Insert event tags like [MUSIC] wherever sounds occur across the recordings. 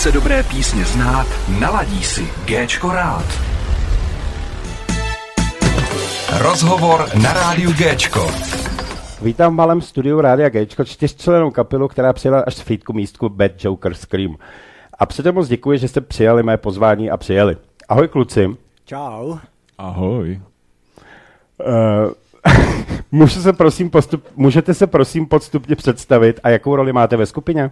chce dobré písně znát, naladí si Géčko rád. Rozhovor na rádiu Géčko. Vítám v malém studiu Rádia Géčko čtyřčlenou kapelu, která přijela až z Frýdku místku Bad Joker Scream. A předem moc děkuji, že jste přijali mé pozvání a přijeli. Ahoj kluci. Čau. Ahoj. Uh, [LAUGHS] můžu se prosím postup, můžete se prosím podstupně představit a jakou roli máte ve skupině?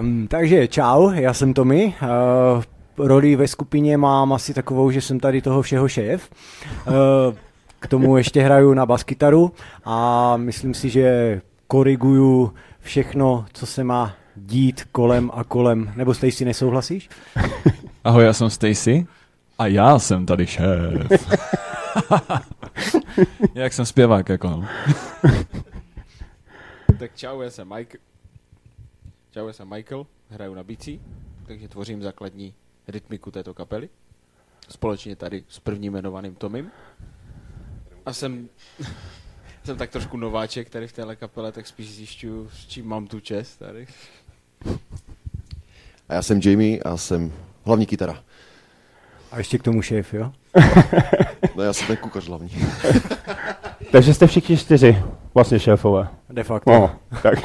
Um, takže čau, já jsem Tomy. Uh, roli ve skupině mám asi takovou, že jsem tady toho všeho šéf. Uh, k tomu ještě hraju na baskytaru a myslím si, že koriguju všechno, co se má dít kolem a kolem. Nebo Stacy nesouhlasíš? Ahoj, já jsem Stacy a já jsem tady šéf. [LAUGHS] Jak jsem zpěvák, jako no. Tak čau, já jsem Mike. Já jsem Michael, hraju na bicí, takže tvořím základní rytmiku této kapely. Společně tady s prvním jmenovaným Tomem. A jsem, [LAUGHS] jsem tak trošku nováček tady v téhle kapele, tak spíš zjišťuju, s čím mám tu čest tady. A já jsem Jamie a jsem hlavní kytara. A ještě k tomu šéf, jo? [LAUGHS] No já jsem ten kuchař hlavní. [LAUGHS] Takže jste všichni čtyři vlastně šéfové. De facto. No, tak.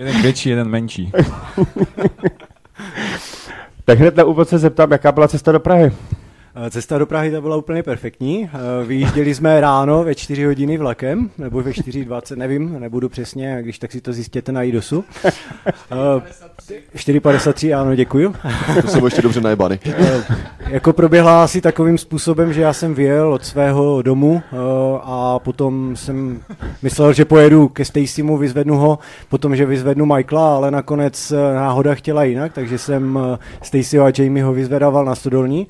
Jeden větší, jeden menší. [LAUGHS] tak hned na úvod se zeptám, jaká byla cesta do Prahy? Eh, Cesta do Prahy ta byla úplně perfektní. Eh, Vyjížděli jsme ráno ve 4 hodiny vlakem, nebo ve 4.20, nevím, nebudu přesně, když tak si to zjistěte na IDOSu. Eh, 4.53, ano, děkuju. To jsou ještě dobře najebany. Eh, jako proběhla asi takovým způsobem, že já jsem vyjel od svého domu eh, a potom jsem myslel, že pojedu ke Stacymu, vyzvednu ho, potom, že vyzvednu Michaela, ale nakonec eh, náhoda chtěla jinak, takže jsem eh, Stacyho a Jamieho vyzvedával na stodolní,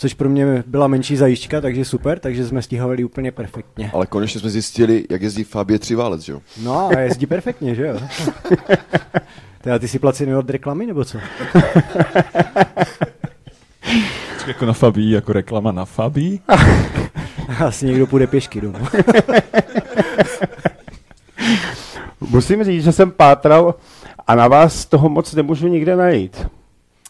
což pro mě byla menší zajížďka, takže super, takže jsme stíhavali úplně perfektně. Ale konečně jsme zjistili, jak jezdí Fabie Třiválec, že jo? No a jezdí perfektně, že jo? [LAUGHS] Teda ty si placený od reklamy, nebo co? [LAUGHS] Jako na Fabí, jako reklama na Fabí. [LAUGHS] Asi někdo půjde pěšky domů. Musím říct, že jsem pátral a na vás toho moc nemůžu nikde najít.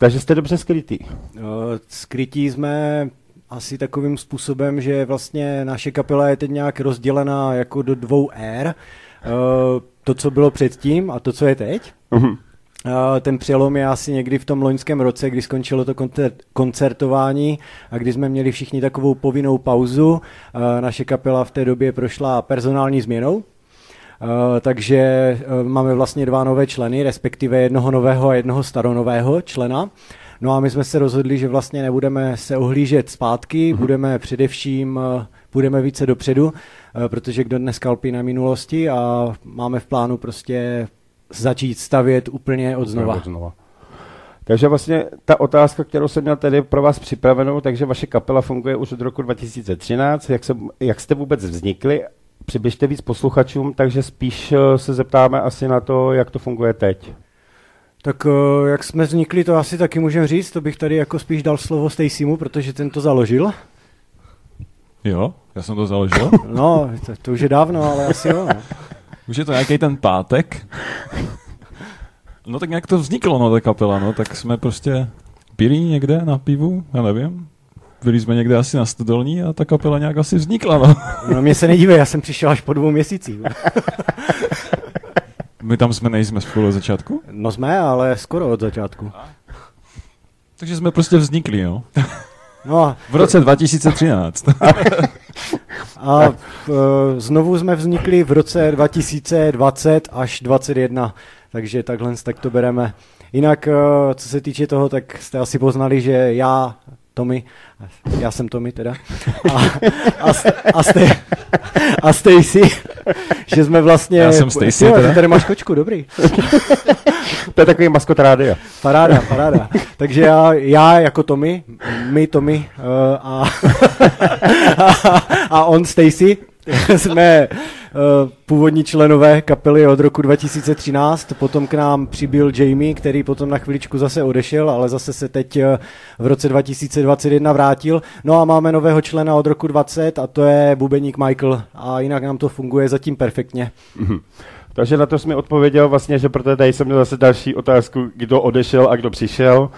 Takže jste dobře skrytý. Eh, Skrytí jsme asi takovým způsobem, že vlastně naše kapela je teď nějak rozdělená jako do dvou ér. Eh, To, co bylo předtím a to, co je teď. Eh, Ten přelom je asi někdy v tom loňském roce, kdy skončilo to koncer- koncertování a kdy jsme měli všichni takovou povinnou pauzu. Eh, Naše kapela v té době prošla personální změnou, takže eh, máme vlastně dva nové členy, respektive jednoho nového a jednoho staronového člena. No a my jsme se rozhodli, že vlastně nebudeme se ohlížet zpátky, budeme především, eh, budeme více dopředu, eh, protože kdo dneska lpí na minulosti a máme v plánu prostě začít stavět úplně od znova. Od znova. Takže vlastně ta otázka, kterou jsem měl tady pro vás připravenou, takže vaše kapela funguje už od roku 2013. Jak, se, jak jste vůbec vznikli? Přibližte víc posluchačům, takže spíš eh, se zeptáme asi na to, jak to funguje teď. Tak eh, jak jsme vznikli, to asi taky můžeme říct, to bych tady jako spíš dal slovo Stacymu, protože ten to založil. Jo, já jsem to založil. [LAUGHS] No, to, to už je dávno, ale asi jo. no. Už je to nějaký ten pátek. No tak nějak to vzniklo, no, ta kapela, no, tak jsme prostě pili někde na pivu, já nevím. Byli jsme někde asi na stodolní a ta kapela nějak asi vznikla, no. No mě se nedívej, já jsem přišel až po dvou měsících. [LAUGHS] My tam jsme nejsme spolu od začátku, No jsme, ale skoro od začátku. takže jsme prostě vznikli, no. No a, V roce 2013. [LAUGHS] a e, znovu jsme vznikli v roce 2020 až 2021, takže takhle tak to bereme. Jinak, e, co se týče toho, tak jste asi poznali, že já, Tommy, já jsem Tommy teda, a, a, a, Ste, a Stacy, že jsme vlastně... Já jsem Stacy Jo, teda. tady máš kočku, dobrý. To je takový maskot rádia. Paráda, paráda. Takže já, já jako Tommy, my Tommy uh, a, a, a on Stacy jsme původní členové kapely od roku 2013, potom k nám přibyl Jamie, který potom na chviličku zase odešel, ale zase se teď uh, v roce 2021 vrátil. No a máme nového člena od roku 20 a to je bubeník Michael a jinak nám to funguje zatím perfektně. Mhm. Takže na to jsi mi odpověděl vlastně, že protože tady jsem měl zase další otázku, kdo odešel a kdo přišel,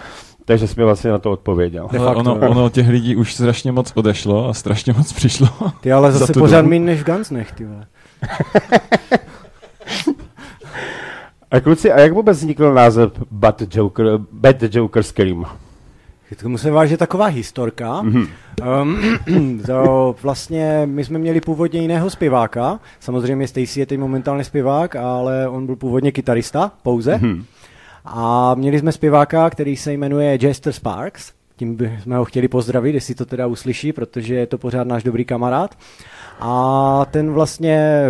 takže jsi mi vlastně na to odpověděl. De Ale facto, ono, ono těch lidí už strašně moc odešlo a strašně moc přišlo. Ty ale [LAUGHS] za zase tu pořád méně než v Gunsnech, ty vole. A kluci, a jak vůbec vznikl název Bad Joker, Bad Joker Scream? K tomu se váže taková historka. Mhm. Um, [CLEARS THROAT] to vlastně my jsme měli původně jiného zpěváka. Samozřejmě Stacy je teď momentálně zpěvák, ale on byl původně kytarista pouze. Mhm. A měli jsme zpěváka, který se jmenuje Jester Sparks. Tím bychom ho chtěli pozdravit, jestli to teda uslyší, protože je to pořád náš dobrý kamarád. A ten vlastně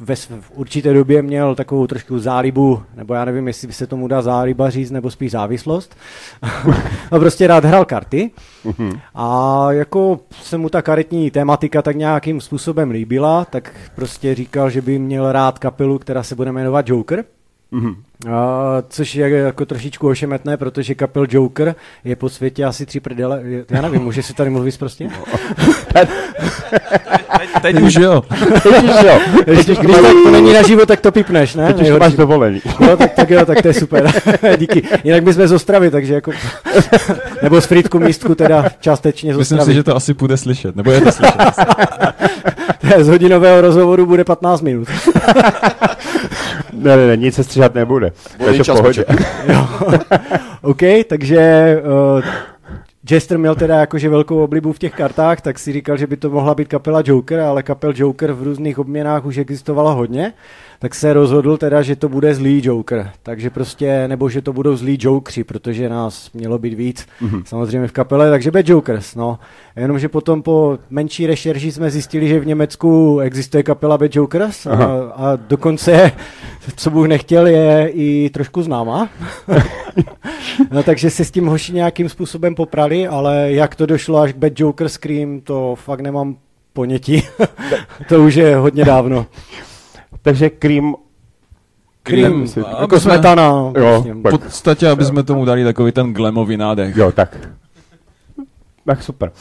ve v určité době měl takovou trošku zálibu, nebo já nevím, jestli by se tomu dá záliba říct, nebo spíš závislost. a [LAUGHS] prostě rád hrál karty. A jako se mu ta karetní tématika tak nějakým způsobem líbila, tak prostě říkal, že by měl rád kapelu, která se bude jmenovat Joker. Mhm. A, což je jako trošičku ošemetné, protože kapel Joker je po světě asi tři prdele. Já nevím, může si tady mluvit prostě? [LAUGHS] [LAUGHS] Teď už jo. Teď už jo, Když, když tak to není naživo, tak to pipneš, ne? teď už to máš dovolený. Jo, tak, tak jo, tak to je super. [LAUGHS] Díky. Jinak my jsme z Ostravy, takže jako... [LAUGHS] Nebo z Frýdku místku teda částečně z Myslím Ostravy. si, že to asi půjde slyšet. Nebo je to slyšet. Z hodinového rozhovoru bude 15 minut. Ne, ne, ne, nic se stříhat nebude. V čas, pohodě. Jo. OK, takže uh, Jester měl teda jakože velkou oblibu v těch kartách, tak si říkal, že by to mohla být kapela Joker, ale kapel Joker v různých obměnách už existovala hodně, tak se rozhodl teda, že to bude zlý Joker, takže prostě, nebo že to budou zlí Jokři, protože nás mělo být víc, mm-hmm. samozřejmě v kapele, takže Bad Jokers, no. Jenomže potom po menší rešerži jsme zjistili, že v Německu existuje kapela Bad Jokers a, a dokonce, co Bůh nechtěl, je i trošku známá. [LAUGHS] no, takže se s tím hoši nějakým způsobem poprali, ale jak to došlo až k Bad Joker Scream, to fakt nemám ponětí. [LAUGHS] to už je hodně dávno. Takže. Cream, Myslím- jako smetana. Jo. V podstatě, aby jsme tomu dali takový ten glamový nádech. Jo, tak. Tak super.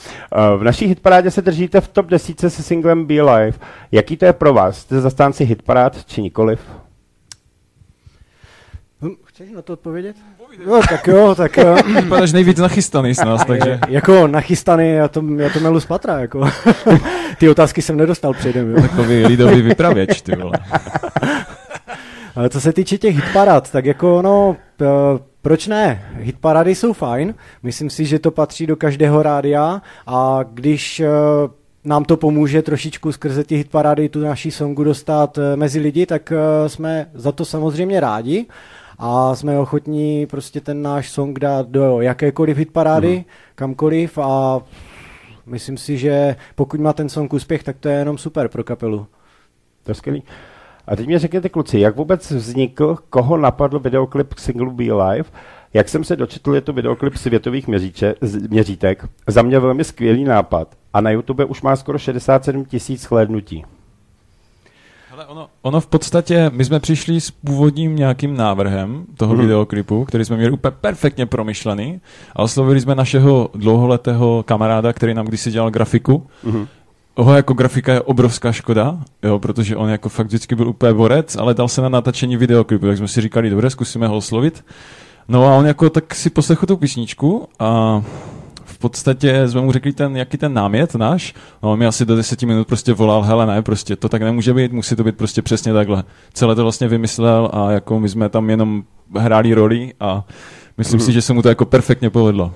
Uh, V naší hitparádě se držíte v top 10 se singlem Be Live. Jaký to je pro vás? Jste zastánci hitparád či nikoliv? Hm, Chceš na to odpovědět? Jo, tak jo, tak jo. Vypadáš nejvíc nachystaný z nás, takže... jako nachystaný, já to, já to melu z patra, jako. [LAUGHS] Ty otázky jsem nedostal předem, jo. Takový lidový vypravěč, ty vole. [LAUGHS] Ale co se týče těch hitparád, tak jako no, proč ne? Hitparády jsou fajn, myslím si, že to patří do každého rádia a když eh, nám to pomůže trošičku skrze ty hitparády tu naší songu dostat eh, mezi lidi, tak eh, jsme za to samozřejmě rádi a jsme ochotní prostě ten náš song dát do jakékoliv hitparády, kamkoliv a myslím si, že pokud má ten song úspěch, tak to je jenom super pro kapelu. To je skvělý. A teď mě řekněte, kluci, jak vůbec vznikl, koho napadl videoklip k singlu Be Live? Jak jsem se dočetl, je to videoklip světových měříče, z- měřítek. Za mě velmi skvělý nápad. A na YouTube už má skoro 67 tisíc shlédnutí. Ale ono, ono v podstatě, my jsme přišli s původním nějakým návrhem toho Mhm. hmm. videoklipu, který jsme měli úplně perfektně promyšlený a oslovili jsme našeho dlouholetého kamaráda, který nám kdysi dělal grafiku. Mhm. Oho jako grafika je obrovská škoda, jo, protože on jako fakt vždycky byl úplně borec, ale dal se na natačení videoklipu, tak jsme si říkali, dobře, zkusíme ho oslovit. No a on jako tak si poslechl tu písničku a podstatě jsme mu řekli, ten, jaký ten námět náš, no on mi asi do deseti minut prostě volal, hele ne, prostě to tak nemůže být, musí to být prostě přesně takhle. Celé to vlastně vymyslel a jako my jsme tam jenom hráli roli a myslím si, že se mu to jako perfektně povedlo.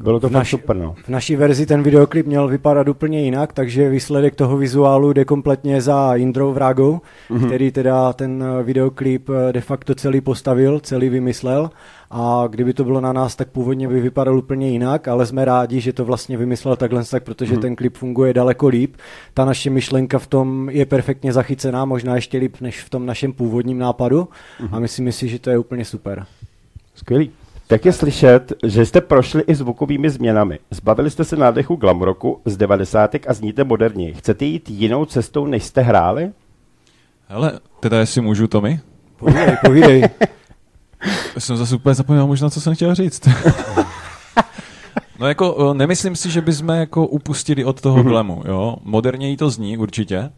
Bylo to V naši- super, no. V naší verzi ten videoklip měl vypadat úplně jinak, takže výsledek toho vizuálu jde kompletně za Indrou Vragou, mm-hmm. který teda ten videoklip eh, de facto celý postavil, celý vymyslel a kdyby to bylo na nás, tak původně by vypadal úplně jinak, ale jsme rádi, že to vlastně vymyslel takhle, tak, protože mm-hmm. ten klip funguje daleko líp. Ta naše myšlenka v tom je perfektně zachycená, možná ještě líp než v tom našem původním nápadu mm-hmm. a myslím si, že to je úplně super. Skvělý. Tak je slyšet, že jste prošli i zvukovými změnami. Zbavili jste se nádechu glam rocku z 90. a zníte moderněji. Chcete jít jinou cestou, než jste hráli? Hele, teda jestli můžu, Tomi? Povídej, povídej. Já [LAUGHS] jsem zase úplně zapomněl možná, co jsem chtěl říct. [LAUGHS] no jako, eh, nemyslím si, že bychom jako upustili od toho glamu, jo. Moderněji to zní určitě,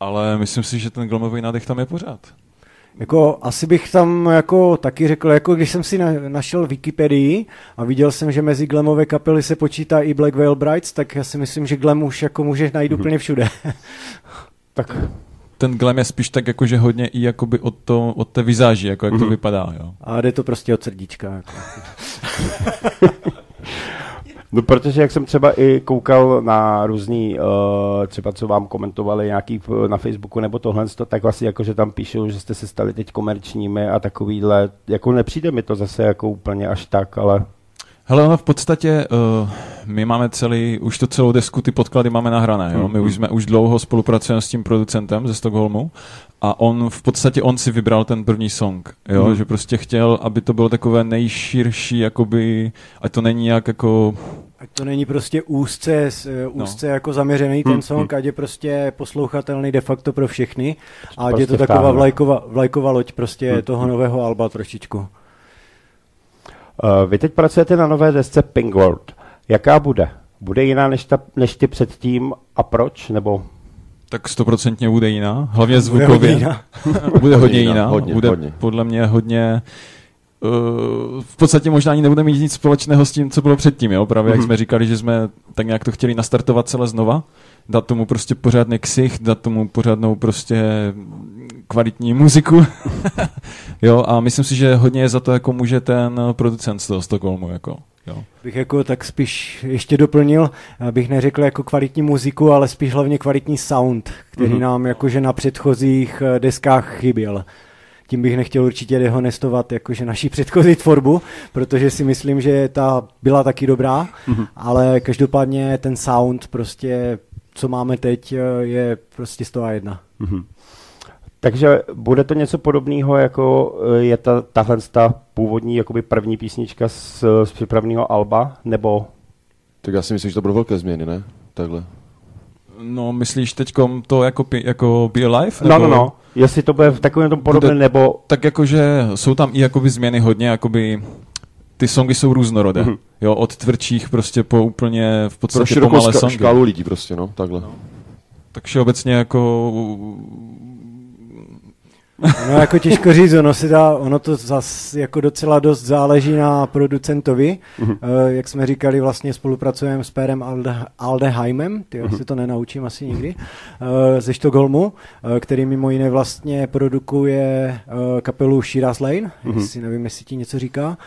ale myslím si, že ten glamový nádech tam je pořád. Jako asi bych tam jako taky řekl, jako když jsem si na, našel Wikipedii a viděl jsem, že mezi glamové kapely se počítá i Black Veil Brides, tak já si myslím, že glam už jako můžeš najít Mhm. úplně všude. [LAUGHS] Tak Ten glam je spíš tak jakože hodně i jakoby od, to, od té vizáži, jako jak to Mhm. vypadá, jo. A jde to prostě od srdíčka. Jako. [LAUGHS] No, protože jak jsem třeba i koukal na různý, uh, třeba co vám komentovali nějaký na Facebooku nebo tohle, tak vlastně jako, že tam píšou, že jste se stali teď komerčními a takovýhle, jako nepřijde mi to zase jako úplně až tak, ale Hele, ono v podstatě, uh, my máme celý, už to celou desku, ty podklady máme nahrané, jo? My už jsme už dlouho spolupracujeme s tím producentem ze Stockholmu a on v podstatě, on si vybral ten první song, jo? Mhm. Že prostě chtěl, aby to bylo takové nejširší, jakoby, ať to není jak jako, Ať to není prostě úzce, eh, úzce jako zaměřený ten Hmm, song, ať je prostě poslouchatelný de facto pro všechny. A ať je to Prostě taková vtáhne. vlajková, vlajková loď prostě Hmm, toho nového alba trošičku. uh, vy teď pracujete na nové desce Pink World. Jaká bude? Bude jiná než, ta, než ty předtím a proč? Nebo tak stoprocentně bude jiná, hlavně Bude zvukově. hodně jiná. [LAUGHS] bude hodně jiná, jiná, hodně, bude hodně. podle mě hodně Uh, v podstatě možná ani nebude mít nic společného s tím, co bylo předtím, jo? Právě jak Mhm. jsme říkali, že jsme tak nějak to chtěli nastartovat celé znova, dát tomu prostě pořádný ksich, dát tomu pořádnou prostě kvalitní muziku. [LAUGHS] jo, a myslím si, že hodně za to jako může ten producent z toho Stockholmu, jako, jo. Bych jako tak spíš ještě doplnil, abych neřekl jako kvalitní muziku, ale spíš hlavně kvalitní sound, který Mhm. nám jakože na předchozích eh, deskách chyběl. Tím bych nechtěl určitě dehonestovat jakože naší předchozí tvorbu, protože si myslím, že ta byla taky dobrá, Mhm. ale každopádně ten sound prostě, co máme teď, je prostě 101. Mhm. Takže bude to něco podobného, jako eh, je ta, tahle ta původní jakoby první písnička z, z připraveného alba, nebo Tak já si myslím, že to budou velké změny, ne? Takhle. No, myslíš teďkom to jako, jako Be Alive? No, no, no. Jestli to bude v takovém tom podobném, Bude- nebo... Tak jakože jsou tam i jakoby změny hodně, jakoby ty songy jsou různorodé. Mhm. Jo, od tvrdších prostě po úplně v Pro podstatě širokou pomalé songy. škálu lidí prostě, no, takhle. Tak všeobecně jako No jako těžko říct, ono, se dá, ono to zas jako docela dost záleží na producentovi. Mhm. Uh, jak jsme říkali, vlastně spolupracujeme s Pérem Alde, Aldeheimem, ty Mhm. já si to nenaučím asi nikdy, uh, ze Stockholmu, uh, který mimo jiné vlastně produkuje uh, kapelu Shiraz Lane, Mhm. jestli nevím, jestli ti něco říká.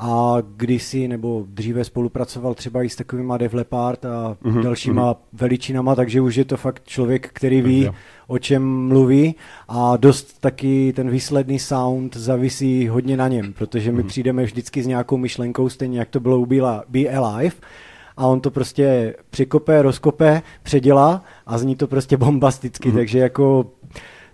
A kdysi nebo dříve spolupracoval třeba i s takovýma Def Leppard a Mhm, dalšíma veličinama, takže už je to fakt člověk, který ví, Jo. o čem mluví. A dost taky ten výsledný sound zavisí hodně na něm, protože my přijdeme vždycky s nějakou myšlenkou, stejně jak to bylo u Be Li- Be Alive. A on to prostě překope, rozkope, předělá a zní to prostě bombasticky, takže jako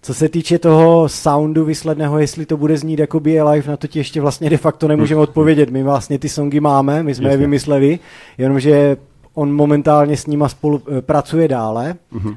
co se týče toho soundu výsledného, jestli to bude znít jako Be Alive, na to ti ještě vlastně de facto nemůžeme odpovědět. My vlastně ty songy máme, my jsme je Jasně. vymysleli, jenomže on momentálně s nima spolu eh, pracuje dále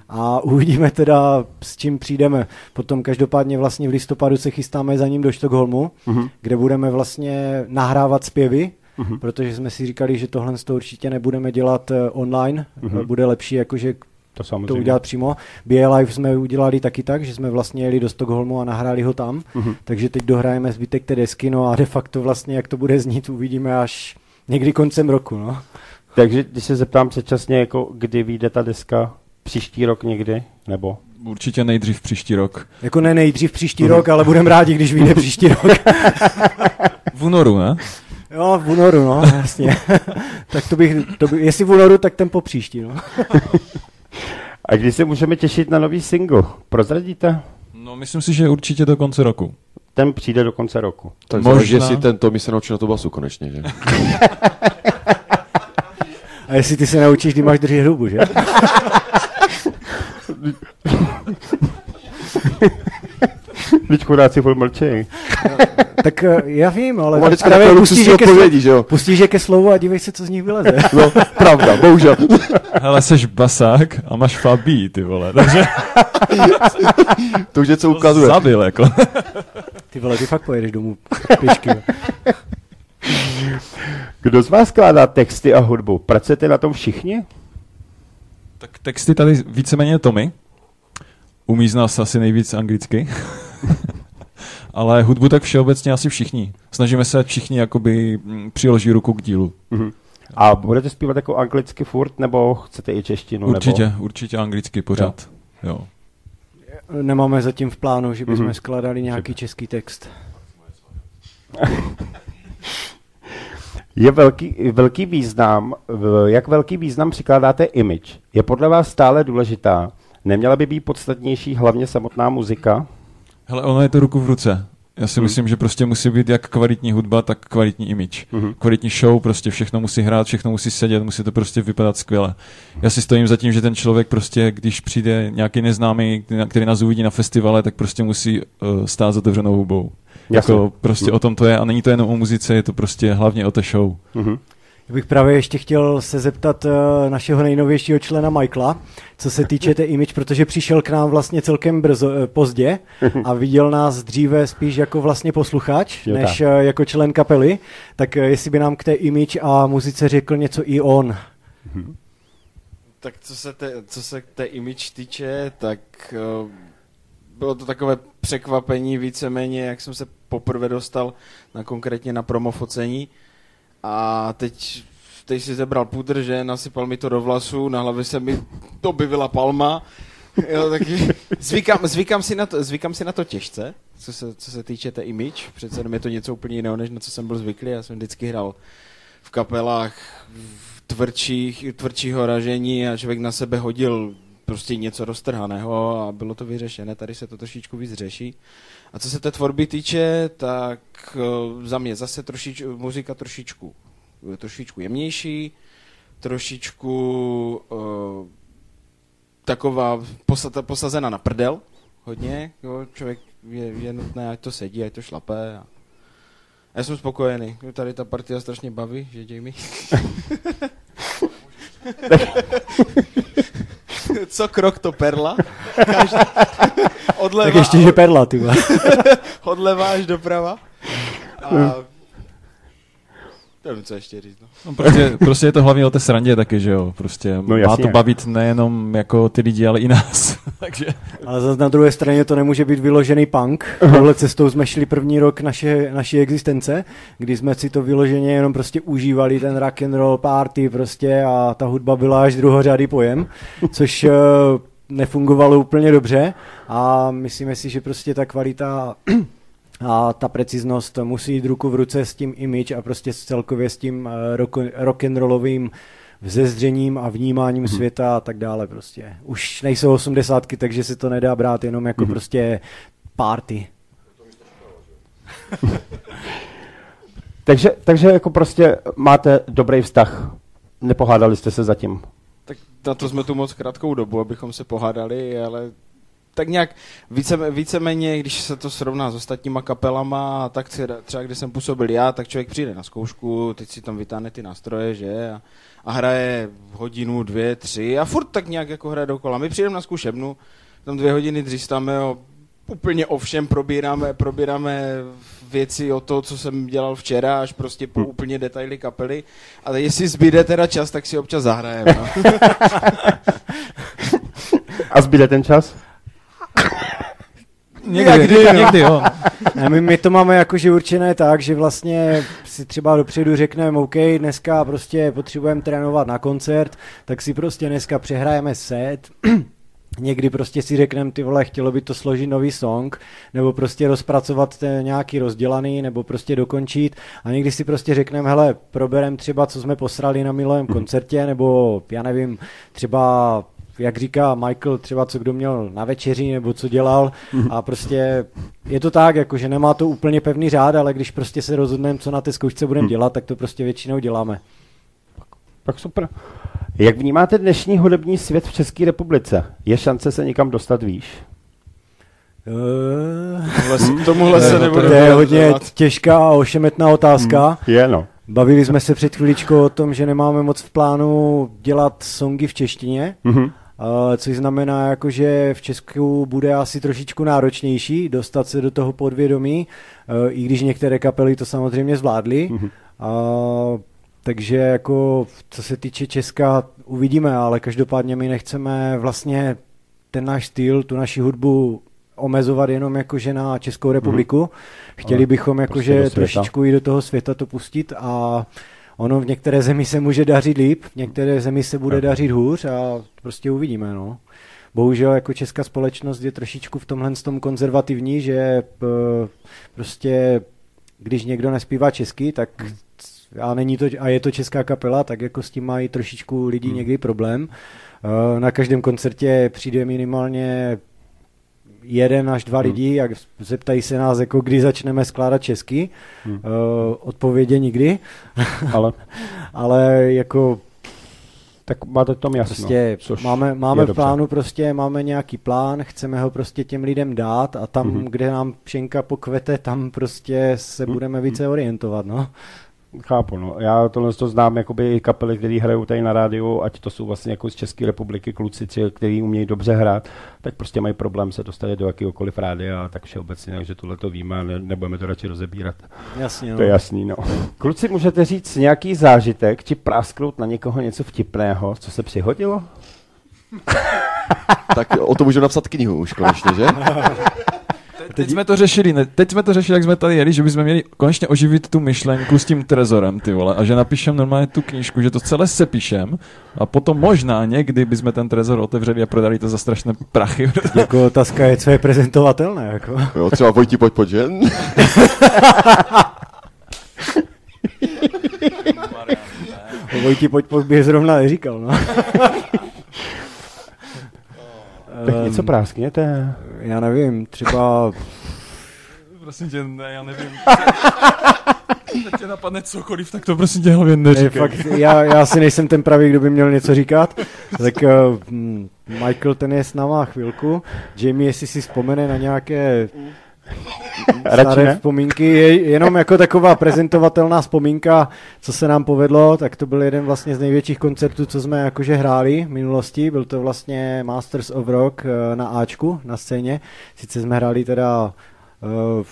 a uvidíme teda, s čím přijdeme. Potom každopádně vlastně v listopadu se chystáme za ním do Stockholmu, Mhm. kde budeme vlastně nahrávat zpěvy, Mhm. protože jsme si říkali, že tohle to určitě nebudeme dělat eh, online, Mhm. Bude lepší jakože To samozřejmě. to udělat přímo. BA Live jsme udělali taky tak, že jsme vlastně jeli do Stockholmu a nahráli ho tam, Mhm. takže teď dohrajeme zbytek té desky, no a de facto vlastně, jak to bude znít, uvidíme až někdy koncem roku, no. Takže když se zeptám předčasně, jako kdy vyjde ta deska, příští rok někdy, nebo? určitě nejdřív příští rok. Jako ne nejdřív příští rok, ale budeme rádi, když vyjde příští rok. V únoru, ne? Jo, v únoru, no, [LAUGHS] jasně. tak to bych, to by, jestli v únoru, tak ten po příští, no. [LAUGHS] A kdy se můžeme těšit na nový single? Prozradíte? No, myslím si, že určitě do konce roku. Ten přijde do konce roku. Tak Možná. záleží, jestli ten Tommy se naučil na to basu konečně, že? [LAUGHS] A jestli ty se naučíš, kdy máš držet hubu, že? [LAUGHS] Teď chudáci furt mlčejí. [LAUGHS] tak eh, já vím, ale On má tak vždycky právě pustíš je, ke odpovědi, že slovu, jo? pustíš je ke slovu a dívej se, co z nich vyleze. [LAUGHS] No, pravda, bohužel. [LAUGHS] Hele, seš basák a máš fabí, ty vole. Takže To už něco to ukazuje. zabil, jako. Ty vole, ty fakt pojedeš domů pěšky. Kdo z vás skládá texty a hudbu? Pracujete na tom všichni? Tak texty tady víceméně Tommy. Umí z nás asi nejvíc anglicky. [LAUGHS] ale hudbu tak všeobecně asi všichni. Snažíme se, všichni jakoby mm, přiloží ruku k dílu. Mhm. A budete zpívat jako anglicky furt, nebo chcete i češtinu? Určitě, Nebo... určitě anglicky pořád. Jo. Nemáme zatím v plánu, že bychom Mhm. mm-hmm. skladali nějaký český text. [LAUGHS] Je velký, velký význam, jak velký význam přikládáte image? Je podle vás stále důležitá? Neměla by být podstatnější hlavně samotná muzika? Hele, ono je to ruku v ruce. Já si Hmm. myslím, že prostě musí být jak kvalitní hudba, tak kvalitní image. Mhm. Kvalitní show, prostě všechno musí hrát, všechno musí sedět, musí to prostě vypadat skvěle. Já si stojím za tím, že ten člověk prostě, když přijde nějaký neznámý, který nás uvidí na festivale, tak prostě musí uh, stát s otevřenou hubou. Jasně. Jako prostě o tom to je a není to jenom o muzice, je to prostě hlavně o té show. Mhm. Já bych právě ještě chtěl se zeptat uh, našeho nejnovějšího člena Michaela, co se týče té image, protože přišel k nám vlastně celkem brzo, uh, pozdě a viděl nás dříve spíš jako vlastně posluchač, Jo, než tak. uh, jako člen kapely, tak jestli by nám k té image a muzice řekl něco i on. Tak co se, te, co se k té image týče, tak uh, bylo to takové překvapení víceméně, jak jsem se poprvé dostal na konkrétně na promofocení a teď, teď si zebral pudr, že? Nasypal mi to do vlasu, na hlavě se mi objevila palma, [LAUGHS] jo, taky. Zvykám, zvykám, si na to, zvykám si na to těžce, co se, co se týče té image, přece jenom je to něco úplně jiného, než na co jsem byl zvyklý, já jsem vždycky hrál v kapelách v tvrdších, tvrdšího ražení a člověk na sebe hodil prostě něco roztrhaného a bylo to vyřešené. Tady se to trošičku víc řeší. A co se té tvorby týče, tak eh, za mě zase trošič, muzika trošičku, trošičku jemnější, trošičku uh, taková posata, posazena na prdel, hodně, jo, člověk je, je nutné, ať to sedí, ať to šlape. A já jsem spokojený, tady ta partia strašně baví, že Jamie? [LAUGHS] [LAUGHS] [LAUGHS] Co krok to perla? Každý, [LAUGHS] odleva, Tak ještě, že perla, ty [LAUGHS] odleva až doprava. A... Nevím, co ještě říct. No. No prostě, prostě je to hlavně o té srandě taky, že jo. Prostě No má jasně. to bavit nejenom jako ty lidi, ale i nás. [LAUGHS] Takže Ale zase na druhé straně to nemůže být vyložený punk. Tohle cestou jsme šli první rok naše, naší existence, kdy jsme si to vyloženě jenom prostě užívali, ten rock and roll party prostě a ta hudba byla až druhořádý pojem, což eh, nefungovalo úplně dobře a myslíme si, že prostě ta kvalita a ta preciznost musí jít ruku v ruce s tím image a prostě s- celkově s tím eh, rock, rock'n'rollovým vzezřením a vnímáním světa a tak dále prostě. Už nejsou osmdesátky, takže se to nedá brát jenom jako prostě party. [LAUGHS] Takže, takže jako prostě máte dobrý vztah. Nepohádali jste se zatím. Tak na to jsme tu moc krátkou dobu, abychom se pohádali, ale tak nějak více, víceméně, když se to srovná s ostatníma kapelama, tak třeba, třeba když jsem působil já, tak člověk přijde na zkoušku, teď si tam vytáhne ty nástroje, že, a, a hraje hodinu, dvě, tři a furt tak nějak jako hraje dokola. My přijdeme na zkušebnu, tam dvě hodiny dřístáme o úplně o všem probíráme, probíráme věci o to, co jsem dělal včera, až prostě po úplně detaily kapely. Ale jestli zbyde teda čas, tak si občas zahrajeme. No. [LAUGHS] A zbyde ten čas? [LAUGHS] někdy, někdy, někdy, jo. Ne, my, my to máme jakože určené tak, že vlastně si třeba dopředu řekneme, OK, dneska prostě potřebujeme trénovat na koncert, tak si prostě dneska přehrajeme set, [CLEARS THROAT] Někdy prostě si řekneme, ty vole, chtělo by to složit nový song, nebo prostě rozpracovat ten nějaký rozdělaný, nebo prostě dokončit. A někdy si prostě řekneme, hele, proberem třeba, co jsme posrali na minulém koncertě, nebo já nevím, třeba jak říká Michael, třeba co kdo měl na večeři, nebo co dělal a prostě je to tak, jako že nemá to úplně pevný řád, ale když prostě se rozhodneme, co na té zkoušce budeme dělat, tak to prostě většinou děláme. Tak super. Jak vnímáte dnešní hudební svět v České republice? Je šance se někam dostat výš? Uh, Tomuhle, se- tomuhle se To nebudu to je hodně těžká a ošemetná otázka. Je, no. Bavili jsme se před chviličkou o tom, že nemáme moc v plánu dělat songy v češtině, Mhm. Eh, což znamená, jako, že v Česku bude asi trošičku náročnější dostat se do toho podvědomí, eh, i když některé kapely to samozřejmě zvládly. Mhm. A, takže jako co se týče Česka, uvidíme, ale každopádně my nechceme vlastně ten náš styl, tu naši hudbu omezovat jenom jakože na Českou republiku. Chtěli Ale bychom prostě jakože světa. trošičku i do toho světa to pustit a ono v některé zemi se může dařit líp, v některé zemi se bude dařit hůř a prostě uvidíme, no. Bohužel jako česká společnost je trošičku v tomhle tom konzervativní, že p- prostě když někdo nespívá česky, tak a, není to, a je to česká kapela, tak jako s tím mají trošičku lidí někdy problém. Eh, Na každém koncertě přijde minimálně jeden až dva lidi a zeptají se nás, jako kdy začneme skládat česky. Hmm. Eh, Odpovědě nikdy, Ale [LAUGHS] ale jako tak máte tom jasno. Prostě což máme, máme v dobře. plánu prostě, máme nějaký plán, chceme ho prostě těm lidem dát a tam, Mhm. mm-hmm. kde nám pšenka pokvete, tam prostě se Mhm. budeme více orientovat, no. Chápu, no. Já tohle to znám jakoby i kapely, které hrajou tady na rádiu, ať to jsou vlastně jako z České republiky kluci, kteří umějí dobře hrát, tak prostě mají problém se dostat do jakéhokoliv rádia a tak všeobecně, takže tohle to víme a ne, nebudeme to radši rozebírat. Jasně, no. To je jasný, no. Kluci, můžete říct nějaký zážitek, či prásknout na někoho něco vtipného, co se přihodilo? Tak o tom můžu napsat knihu už konečně, že? [LAUGHS] Teď jsme to řešili, ne, teď jsme to řešili, jak jsme tady jeli, že bychom měli konečně oživit tu myšlenku s tím trezorem, ty vole, a že napíšem normálně tu knížku, že to celé sepíšem a potom možná někdy bychom ten trezor otevřeli a prodali to za strašné prachy. [LAUGHS] Jako otázka je, co je prezentovatelné, jako. Jo, třeba Vojti, pojď, pojď, že? O Vojti, pojď, pojď, bych zrovna neříkal, no. [LAUGHS] Tak Ehm, něco práskněte. Já nevím, třeba [LAUGHS] Prosím tě, ne, já nevím. Teď tě napadne cokoliv, tak to prosím tě hlavně Ne, neříkej. fakt, já, já si nejsem ten pravý, kdo by měl něco říkat. Tak uh, Michael ten je s náma chvilku. Jamie, jestli si vzpomene na nějaké staré ne? vzpomínky, je jenom jako taková prezentovatelná vzpomínka, co se nám povedlo, tak to byl jeden vlastně z největších koncertů, co jsme jakože hráli v minulosti. Byl to vlastně Masters of Rock eh, na Ačku, na scéně. Sice jsme hráli teda eh,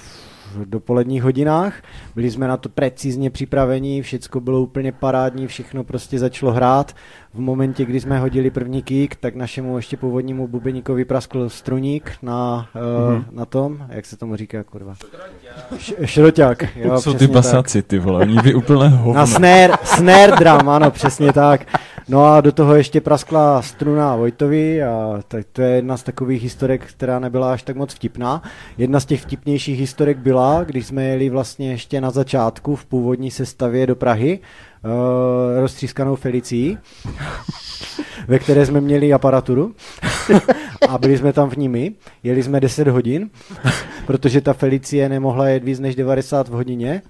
v dopoledních hodinách. Byli jsme na to precizně připraveni, všecko bylo úplně parádní, všechno prostě začalo hrát. V momentě, kdy jsme hodili první kick, tak našemu ještě původnímu bubeníkovi praskl struník na, uh, Mhm. na tom, jak se tomu říká, kurva? Š- šroťák. Jo, Co ty přesně tak. basaci, ty vole, oni ví úplné hovno. Na snare, snare drum, ano, přesně tak. No a do toho ještě praskla struna Vojtovi a tak to je jedna z takových historek, která nebyla až tak moc vtipná. Jedna z těch vtipnějších historek byla, když jsme jeli vlastně ještě na začátku v původní sestavě do Prahy, uh, roztřískanou Felicií, [LAUGHS] ve které jsme měli aparaturu [LAUGHS] a byli jsme tam v nimi. Jeli jsme 10 hodin, [LAUGHS] protože ta Felicie nemohla jet víc než 90 v hodině.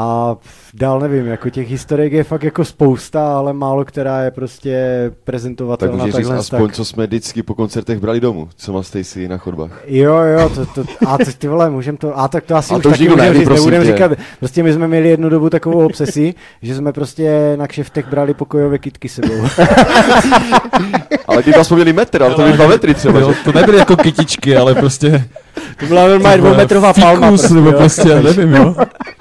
A dál nevím, jako těch historiek je fakt jako spousta, ale málo která je prostě Tak prezentovatelná můžeš říct aspoň, tak. co jsme vždycky po koncertech brali domů, co má Stacy na chodbách. Jo, jo, to, to, a to, ty vole, můžem to, a tak to asi A už to už taky můžem říct, prosím nebudem tě. říkat, prostě my jsme měli jednu dobu takovou obsesi, [LAUGHS] že jsme prostě na kšeftech brali pokojové kitky sebou. [LAUGHS] Ale ty aspoň měli metr, ale to byly dva metry třeba. Jo, že? to nebyly jako kytičky, ale prostě... To byla normálně dvoumetrová palma. Fikus, Prostě, nebo prostě, já nevím, jo. [LAUGHS]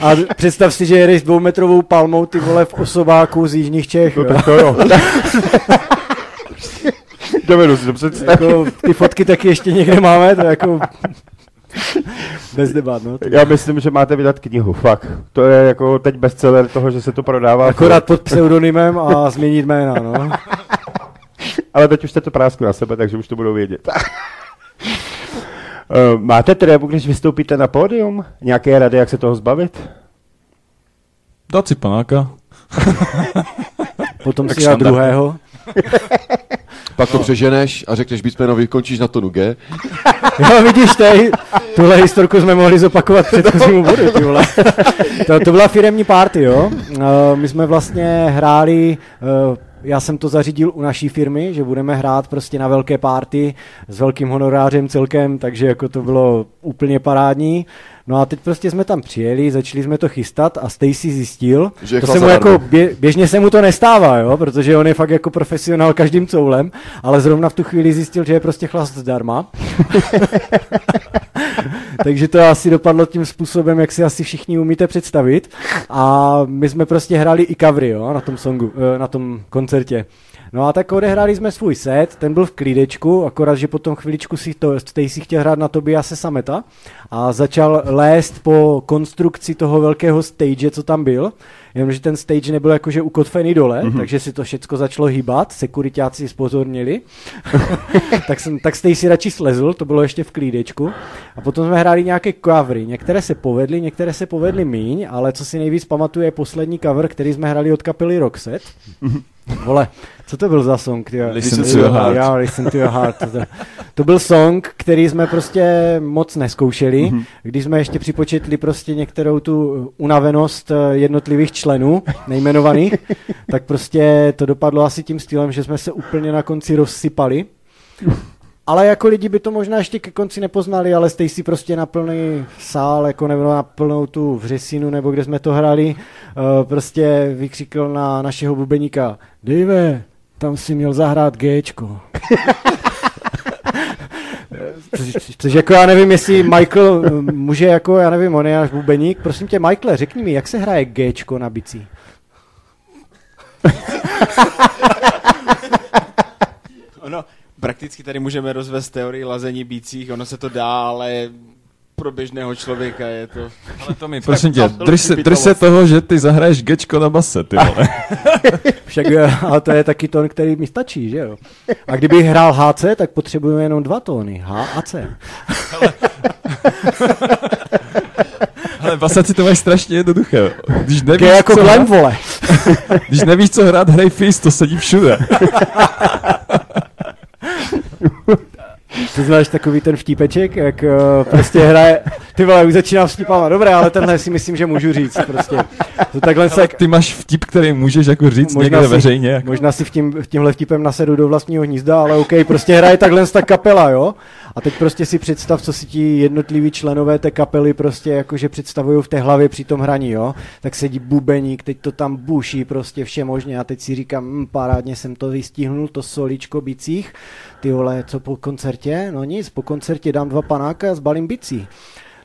A představ si, že jedeš dvoumetrovou palmou ty vole v osobáku z Jižních Čech. No jo. tak to jo. Dovedu si to představit. jako, ty fotky taky ještě někde máme, to jako bez debat, no. Já myslím, že máte vydat knihu, fakt. To je jako teď bestseller toho, že se to prodává. Akorát pod pseudonymem a změnit jména, no. Ale teď už jste to práskli na sebe, takže už to budou vědět. Eh, Máte trému, když vystoupíte na pódium? Nějaké rady, jak se toho zbavit? Dát si panáka. [LAUGHS] Potom Tak si dá standardně. druhého. [LAUGHS] Pak to přeženeš a řekneš bísmeno, vykončíš na tonu G. [LAUGHS] Jo, vidíš, tady, tuhle historku jsme mohli zopakovat před předchozímu bodu, ty vole. To, to byla firemní party, jo. Uh, my jsme vlastně hráli, uh, já jsem to zařídil u naší firmy, že budeme hrát prostě na velké party s velkým honorářem celkem, takže jako to bylo úplně parádní. No a teď prostě jsme tam přijeli, začali jsme to chystat a Stacy zjistil, Že to se mu jako bě, běžně se mu to nestává, jo, protože on je fakt jako profesionál každým coulem, ale zrovna v tu chvíli zjistil, že je prostě chlast zdarma. [LAUGHS] Takže to asi dopadlo tím způsobem, jak si asi všichni umíte představit. A my jsme prostě hráli i covery, jo, na tom songu, eh, na tom koncertě. No a tak odehráli jsme svůj set, ten byl v klídečku, akorát, že potom chviličku si to, Stacy chtěl hrát na Tobiase Sameta a začal lézt po konstrukci toho velkého stage, co tam byl, jenomže ten stage nebyl jakože ukotvený dole, mm-hmm. takže si to všecko začalo hýbat, sekuritáci spozornili, [LAUGHS] tak, jsem, tak Stacy radši slezl, to bylo ještě v klídečku a potom jsme hráli nějaké covery, některé se povedly, některé se povedly míň, ale co si nejvíc pamatuje je poslední cover, který jsme hráli od kapely Roxette. Vole, co to byl za song? Tyjo? Listen to your heart. Já, listen to your heart. To, to byl song, který jsme prostě moc neskoušeli, mm-hmm. když jsme ještě připočetli prostě některou tu unavenost eh, jednotlivých členů, nejmenovaných, [LAUGHS] tak prostě to dopadlo asi tím stylem, že jsme se úplně na konci rozsypali. Ale jako lidi by to možná ještě ke konci nepoznali, ale stej si prostě na plný sál, jako nebo na plnou tu vřesinu, nebo kde jsme to hrali, uh, prostě vykřikl na našeho bubeníka, Dave, tam si měl zahrát Gčko. [LAUGHS] Což, což jako já nevím, jestli Michael eh, může jako, já nevím, on je náš bubeník. Prosím tě, Michael, řekni mi, jak se hraje Gčko na bicí? Ono, prakticky tady můžeme rozvést teorii lazení bících, ono se to dá, ale pro běžného člověka je to... Ale to mi, prosím tě, drž se, drž se toho, že ty zahraješ gečko na base, ty vole. [LAUGHS] Však, ale to je taky tón, který mi stačí, že jo? A kdybych hrál HC, tak potřebujeme jenom dva tóny, H a C. [LAUGHS] Ale basaci to máš strašně jednoduché. Když nevíš, G jako co vole. [LAUGHS] když nevíš, co hrát, hrej Fist, to sedí všude. Ty znáš takový ten vtípeček, jak uh, prostě hraje, ty vole, už začínám vtipama, dobré, ale tenhle si myslím, že můžu říct, prostě. To takhle se, Ty máš vtip, který můžeš jako říct někde si, veřejně. Jako. možná si v tím, v tímhle vtipem nasedu do vlastního hnízda, ale OK, prostě hraje takhle ta kapela, jo? A teď prostě si představ, co si ti jednotliví členové té kapely prostě jakože představují v té hlavě při tom hraní, jo? Tak sedí bubeník, teď to tam buší prostě vše možně a teď si říkám, hm, parádně jsem to vystihnul, to soličko bicích, ty vole, co po koncertě? No nic, po koncertě dám dva panáka a zbalím bicí.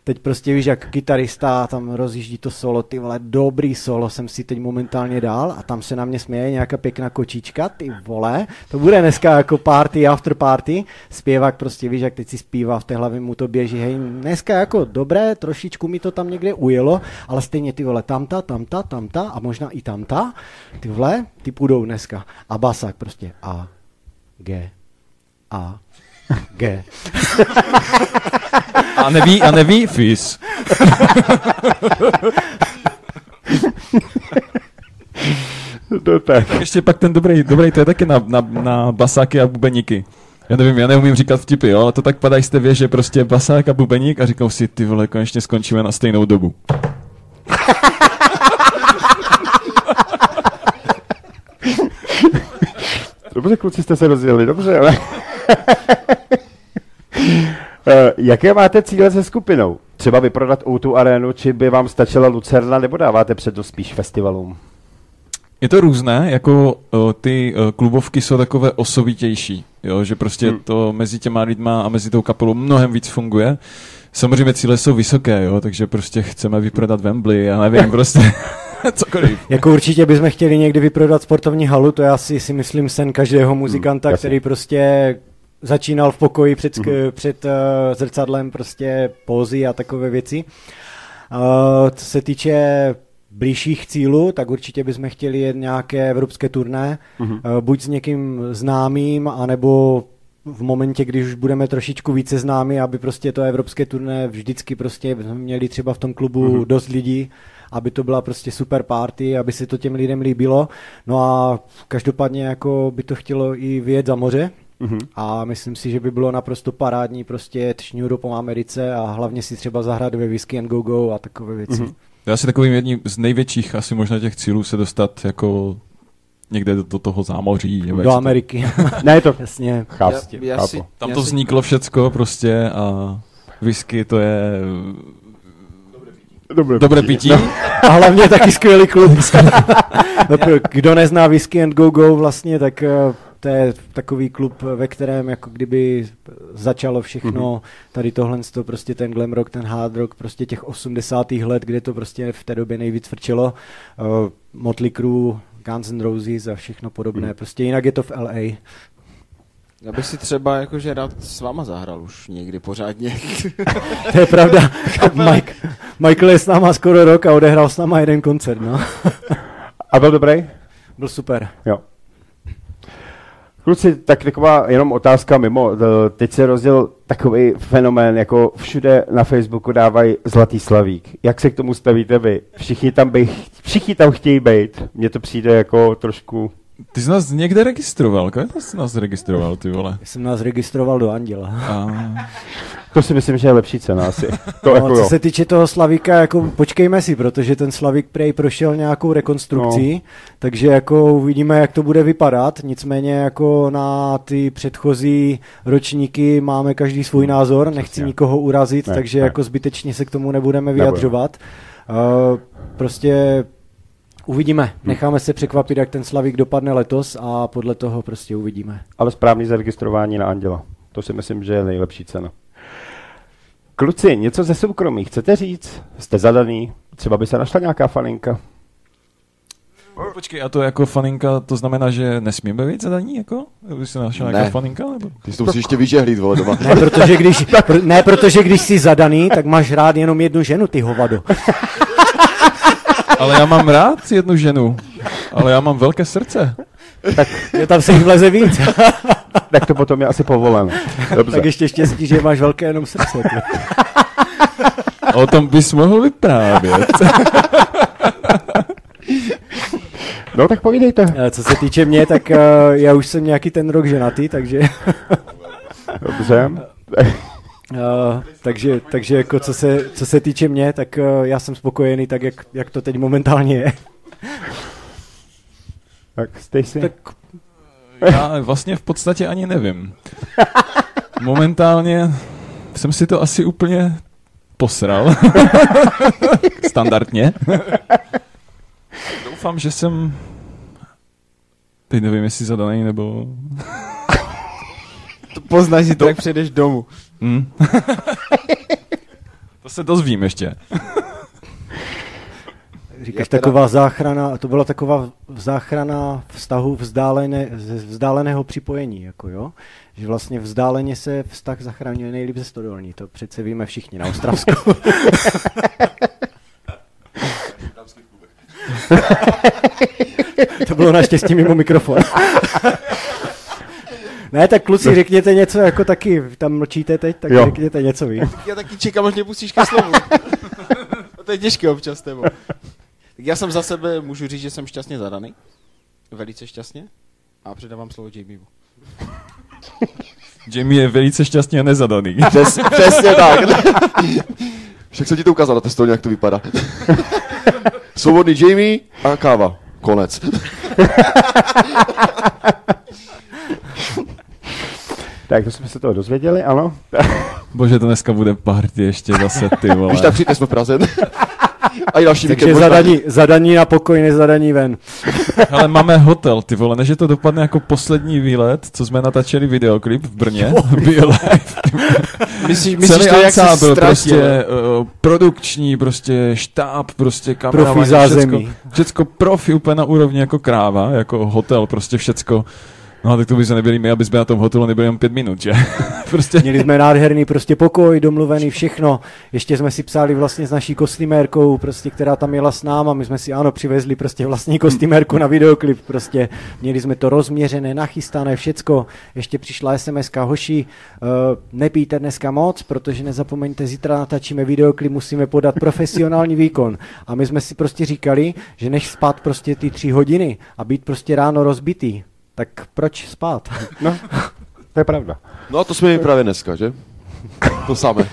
Teď prostě víš, jak kytarista tam rozjíždí to solo, ty vole, dobrý solo jsem si teď momentálně dal a tam se na mě směje nějaká pěkná kočička, ty vole, to bude dneska jako party, after party, zpěvák prostě víš, jak teď si zpívá v té hlavě mu to běží, hej, dneska jako dobré, trošičku mi to tam někde ujelo, ale stejně ty vole, tamta, tamta, tamta a možná i tamta, ty vole, ty půjdou dneska. A basák prostě A, G, A, G. [LAUGHS] A neví, a neví Fis. No tak. Ještě pak ten dobrý, dobrý to je taky na, na, na basáky a bubeníky. Já nevím, já neumím říkat vtipy, jo, ale to tak padají z té že prostě basák a bubeník a říkal si, ty vole, konečně skončíme na stejnou dobu. Dobře, kluci jste se rozjeli, dobře, ale... [LAUGHS] Eh, Jaké máte cíle se skupinou? Třeba vyprodat o arénu, či by vám stačila Lucerna, nebo dáváte přednost spíš festivalům? Je to různé, jako o, ty o, klubovky jsou takové osobitější, jo, že prostě Hmm. hmm. to mezi těma lidma a mezi tou kapelou mnohem víc funguje. Samozřejmě cíle jsou vysoké, jo, takže prostě chceme vyprodat Wembley, já nevím, [LAUGHS] prostě [LAUGHS] cokoliv. Jako určitě bychom chtěli někdy vyprodat sportovní halu, to je asi si myslím sen každého muzikanta, jasně. který prostě začínal v pokoji před, Mhm. mm-hmm. před uh, zrcadlem prostě pózy a takové věci. Uh, co se týče blížších cílů, tak určitě bychom chtěli jet nějaké evropské turné, Mhm. uh, buď s někým známým, anebo v momentě, když už budeme trošičku více známi, aby prostě to evropské turné vždycky prostě měli třeba v tom klubu Mhm. mm-hmm. dost lidí, aby to byla prostě super party, aby se to těm lidem líbilo. No a každopádně jako by to chtělo i vyjet za moře, Mhm. a myslím si, že by bylo naprosto parádní prostě tšňuru po Americe a hlavně si třeba zahrát ve Whisky and Go Go a takové věci. Mhm. Mm-hmm. Já si takovým jedním z největších asi možná těch cílů se dostat jako někde do, do toho zámoří. nebo Do se to- Ameriky. [LAUGHS] Ne, to Jasně. chápu. Já- já chápu. si- Tam Já to si- vzniklo všecko prostě a whisky to je Dobré, dobré pití. A hlavně taky skvělý klub. [LAUGHS] No, Kdo nezná Whisky and Go Go vlastně, tak eh, to je takový klub, ve kterém jako kdyby začalo všechno, tady tohle, to prostě ten glam rock, ten hard rock, prostě těch 80. let, kde to prostě v té době nejvíc frčelo. Uh, Motley Crue, Guns N' Roses a všechno podobné. Prostě jinak je to v LA. Já bych si třeba jakože rád s váma zahrál už někdy pořádně. [LAUGHS] To je pravda. Mike, Michael je s náma skoro rok a odehrál s náma jeden koncert, no. A byl dobrý? Byl super. Jo. Kluci, tak taková jenom otázka mimo. Eh, Teď se rozděl takový fenomén, jako všude na Facebooku dávají zlatý slavík. Jak se k tomu stavíte vy? Všichni tam, by, všichni tam chtějí být. Mně to přijde jako trošku... Ty jsi nás někde registroval, kde jsi nás registroval, ty vole? Já jsem nás registroval do Anděla. A... To si myslím, že je lepší cena asi. [LAUGHS] To No, jako co jo. se týče toho Slavíka, jako počkejme si, protože ten Slavík prej prošel nějakou rekonstrukcí, no. takže jako uvidíme, jak to bude vypadat. Nicméně jako na ty předchozí ročníky máme každý svůj názor, nechci Přesně. nikoho urazit, Ne, takže ne. jako zbytečně se k tomu nebudeme Nebudeme. vyjadřovat. Uh, prostě uvidíme, necháme se překvapit, jak ten Slavík dopadne letos a podle toho prostě uvidíme. Ale správný zaregistrování na Anděla. To si myslím, že je nejlepší cena. Kluci, něco ze soukromí chcete říct? Jste zadaný? Třeba by se našla nějaká faninka? Počkej, a to jako faninka, to znamená, že nesmíme být zadaní, jako? Aby se našla nějaká Ne. faninka, nebo? Ty jsi to musíš ještě vyžehlit, vole, doma. Ne, protože když, [LAUGHS] pr- ne, protože když jsi zadaný, tak máš rád jenom jednu ženu, ty hovado. [LAUGHS] Ale já mám rád jednu ženu, ale já mám velké srdce. Je tam se jich vleze víc. [LAUGHS] Tak to potom je asi povolené. Dobře. tak ještě štěstí, že máš velké jenom srdce. o tom bys mohl vyprávět. No tak povídejte. Eh, Co se týče mě, tak eh, já už jsem nějaký ten rok ženatý, takže, Dobře. Eh, takže, takže jako co se, co se týče mě, tak eh, já jsem spokojený tak, jak, jak to teď momentálně je. [LAUGHS] Tak Stacy. Tak Já vlastně v podstatě ani nevím. [LAUGHS] Momentálně jsem si to asi úplně posral. [LAUGHS] Standardně. Doufám, že jsem... Teď nevím, jestli zadaný nebo... To poznáš si to, jak přijdeš domů. Hm? [LAUGHS] to se dozvím ještě. říkáš taková záchrana, to byla taková záchrana vztahu vzdálené, ze vzdáleného připojení, jako jo? Že vlastně vzdáleně se vztah zachraňuje nejlíp ze stodolní, to přece víme všichni na Ostravsku. [LAUGHS] to bylo naštěstí mimo mikrofon. [LAUGHS] ne, tak kluci, řekněte něco, jako taky, tam mlčíte teď, tak Jo. řekněte něco vy. Já taky čekám, až mě pustíš ke slovu. [LAUGHS] to je těžké občas tebou. Tak já jsem za sebe, můžu říct, že jsem šťastně zadaný. Velice šťastně. A předávám slovo Jamiemu. [LAUGHS] Jamie je velice šťastně nezadaný. [LAUGHS] Přes, přesně tak. Však jsem ti to ukázal na testu, jak to vypadá. Svobodný Jamie a káva. Konec. Tak to jsme se toho dozvěděli, ano. [LAUGHS] Bože, to dneska bude party ještě zase, ty vole. Když tak přijďte, jsme v Praze. [LAUGHS] A i další Takže víkend možná. zadaní, zadaní na pokoj, nezadaní ven. [LAUGHS] Ale máme hotel, ty vole, než je to dopadne jako poslední výlet, co jsme natáčeli videoklip v Brně, Be Alive. Myslíš, Celý to, jak se ztratil? prostě uh, produkční, prostě štáb, prostě zázemí. všecko, všecko profi úplně na úrovni jako kráva, jako hotel, prostě všecko. No a tak to by se nebyli my, aby jsme na tom hotelu nebyli jen pět minut, že? [LAUGHS] prostě Měli jsme nádherný prostě pokoj, domluvený všechno. Ještě jsme si psali vlastně s naší kostýmérkou, prostě, která tam jela s náma. My jsme si ano přivezli prostě vlastní kostýmérku na videoklip. Prostě měli jsme to rozměřené, nachystané, všecko. Ještě přišla SMS hoši, uh, nepijte dneska moc, protože nezapomeňte, zítra natáčíme videoklip, musíme podat profesionální výkon. A my jsme si prostě říkali, že než spát prostě ty tři hodiny a být prostě ráno rozbitý, tak proč spát? [LAUGHS] No, to je pravda. No a to jsme mi právě dneska, že? To samé.